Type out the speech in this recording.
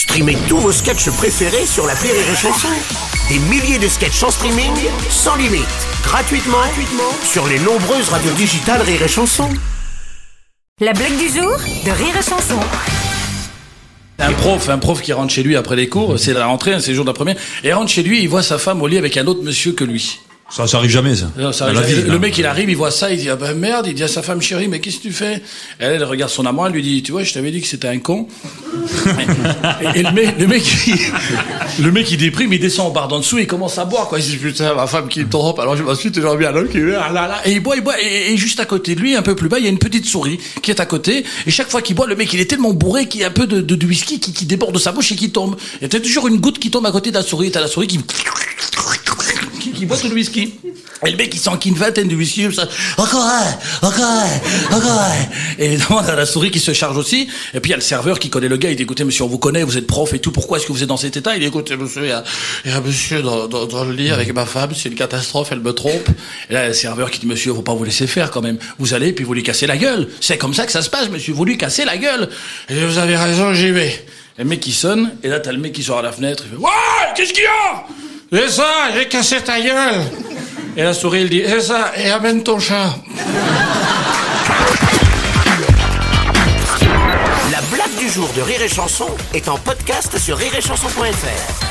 Streamez tous vos sketchs préférés sur la Rire et Chanson. Des milliers de sketchs en streaming, sans limite, gratuitement, gratuitement sur les nombreuses radios digitales Rire et Chanson. La blague du jour de Rire et Chanson. Un prof, un prof qui rentre chez lui après les cours, c'est la rentrée, c'est le jour de la première, et rentre chez lui, il voit sa femme au lit avec un autre monsieur que lui. Ça, ça arrive jamais, ça. Non, ça arrive la jamais. vie, le non. mec, il arrive, il voit ça, il dit, ah ben merde, il dit à sa femme chérie, mais qu'est-ce que tu fais? Elle, elle regarde son amant, elle lui dit, tu vois, je t'avais dit que c'était un con. et, et le mec, le mec, il, le mec, il déprime, il descend au bar d'en dessous, il commence à boire, quoi. Il se dit, putain, ma femme qui me trompe, alors je m'ensuite, toujours bien, là, qui, ah là, là. Et il boit, il boit, et, et juste à côté de lui, un peu plus bas, il y a une petite souris qui est à côté, et chaque fois qu'il boit, le mec, il est tellement bourré qu'il y a un peu de, de, de whisky qui, qui déborde de sa bouche et qui tombe. Et t'as toujours une goutte qui tombe à côté de la souris, t'as la souris qui, qui, boit tout le whisky. Et le mec, il sent qu'il une vingtaine de whisky, ça. Encore un, encore un, encore un. Et évidemment, t'as la souris qui se charge aussi. Et puis, il y a le serveur qui connaît le gars. Il dit, écoutez, monsieur, on vous connaît, vous êtes prof et tout. Pourquoi est-ce que vous êtes dans cet état? Il dit, écoutez, monsieur, il y a, il y a un monsieur dans, dans, dans le lit avec ma femme. C'est une catastrophe, elle me trompe. Et là, il y a le serveur qui dit, monsieur, faut pas vous laisser faire quand même. Vous allez, puis vous lui cassez la gueule. C'est comme ça que ça se passe, monsieur. Vous lui cassez la gueule. Et vous avez raison, j'y vais. Le mec qui sonne, et là t'as le mec qui sort à la fenêtre, il fait Ouais, qu'est-ce qu'il y a? C'est ça, j'ai cassé ta gueule Et la souris, elle dit C'est ça, et amène ton chat. La blague du jour de Rire et Chanson est en podcast sur rireetchanson.fr.